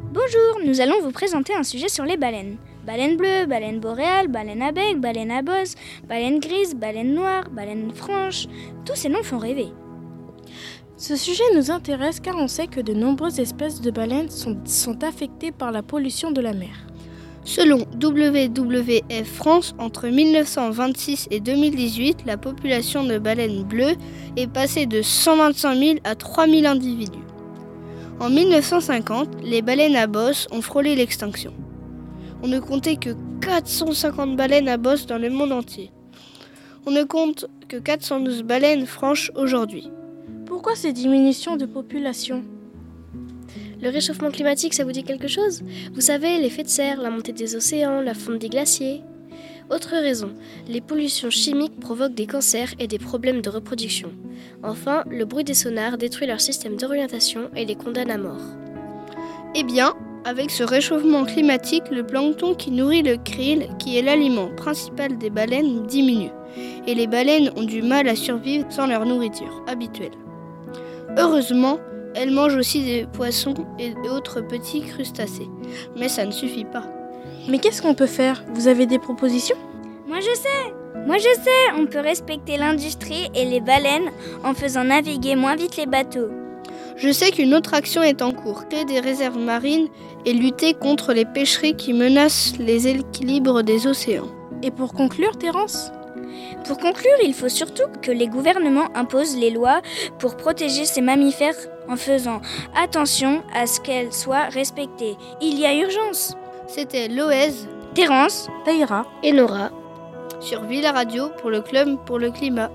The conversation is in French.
Bonjour, nous allons vous présenter un sujet sur les baleines. Baleine bleue, baleine boréale, baleine à bec, baleine à bosse, baleine grise, baleine noire, baleine franche, tous ces noms font rêver. Ce sujet nous intéresse car on sait que de nombreuses espèces de baleines sont, sont affectées par la pollution de la mer. Selon WWF France, entre 1926 et 2018, la population de baleines bleues est passée de 125 000 à 3 000 individus. En 1950, les baleines à bosse ont frôlé l'extinction. On ne comptait que 450 baleines à bosse dans le monde entier. On ne compte que 412 baleines franches aujourd'hui. Pourquoi ces diminutions de population? Le réchauffement climatique, ça vous dit quelque chose? Vous savez, l'effet de serre, la montée des océans, la fonte des glaciers. Autre raison, les pollutions chimiques provoquent des cancers et des problèmes de reproduction. Enfin, le bruit des sonars détruit leur système d'orientation et les condamne à mort. Eh bien, avec ce réchauffement climatique, le plancton qui nourrit le krill, qui est l'aliment principal des baleines, diminue. Et les baleines ont du mal à survivre sans leur nourriture habituelle. Heureusement, elles mangent aussi des poissons et autres petits crustacés. Mais ça ne suffit pas. Mais qu'est-ce qu'on peut faire? Vous avez des propositions? Moi je sais Moi je sais On peut respecter l'industrie et les baleines en faisant naviguer moins vite les bateaux. Je sais qu'une autre action est en cours, créer des réserves marines et lutter contre les pêcheries qui menacent les équilibres des océans. Et pour conclure, Terence Pour conclure, il faut surtout que les gouvernements imposent les lois pour protéger ces mammifères en faisant attention à ce qu'elles soient respectées. Il y a urgence. C'était Loez, Terence, Taïra Et Nora sur Villa Radio pour le Club pour le Climat.